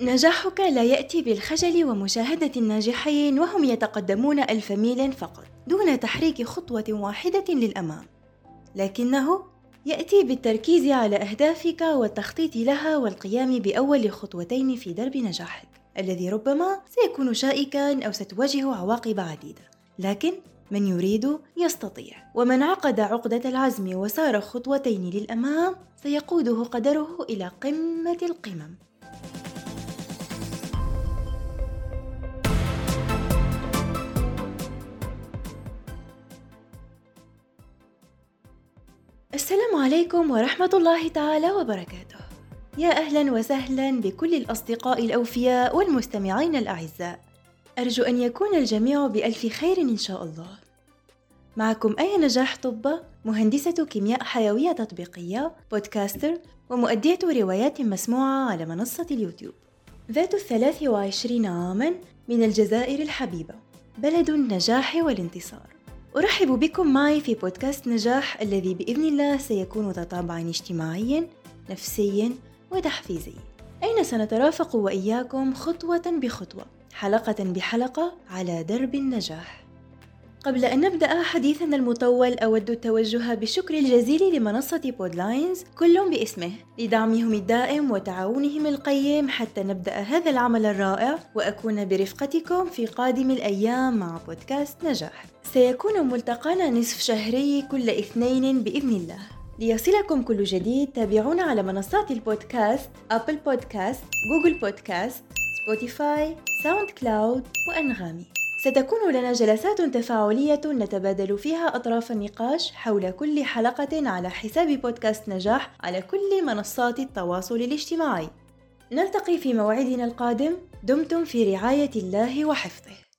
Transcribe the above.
نجاحك لا يأتي بالخجل ومشاهدة الناجحين وهم يتقدمون ألف ميل فقط دون تحريك خطوة واحدة للأمام. لكنه يأتي بالتركيز على أهدافك والتخطيط لها والقيام بأول خطوتين في درب نجاحك الذي ربما سيكون شائكا أو ستواجه عواقب عديدة. لكن من يريد يستطيع ومن عقد عقدة العزم وسار خطوتين للأمام سيقوده قدره إلى قمة القمم السلام عليكم ورحمة الله تعالى وبركاته. يا أهلا وسهلا بكل الأصدقاء الأوفياء والمستمعين الأعزاء. أرجو أن يكون الجميع بألف خير إن شاء الله. معكم أي نجاح طبة مهندسة كيمياء حيوية تطبيقية بودكاستر ومؤدية روايات مسموعة على منصة اليوتيوب. ذات الثلاث وعشرين عاما من الجزائر الحبيبة. بلد النجاح والانتصار. أرحب بكم معي في بودكاست نجاح الذي بإذن الله سيكون ذا طابع اجتماعي نفسي وتحفيزي أين سنترافق وإياكم خطوة بخطوة؟ حلقة بحلقة على درب النجاح. قبل أن نبدأ حديثنا المطول أود التوجه بالشكر الجزيل لمنصة بودلاينز كل باسمه لدعمهم الدائم وتعاونهم القيم حتى نبدأ هذا العمل الرائع وأكون برفقتكم في قادم الأيام مع بودكاست نجاح. سيكون ملتقانا نصف شهري كل اثنين بإذن الله. ليصلكم كل جديد تابعونا على منصات البودكاست Apple Podcasts Google Podcasts Spotify SoundCloud و Anghami. ستكون لنا جلسات تفاعلية نتبادل فيها أطراف النقاش حول كل حلقة على حساب بودكاست نجاح على كل منصات التواصل الاجتماعي. نلتقي في موعدنا القادم. دمتم في رعاية الله وحفظه.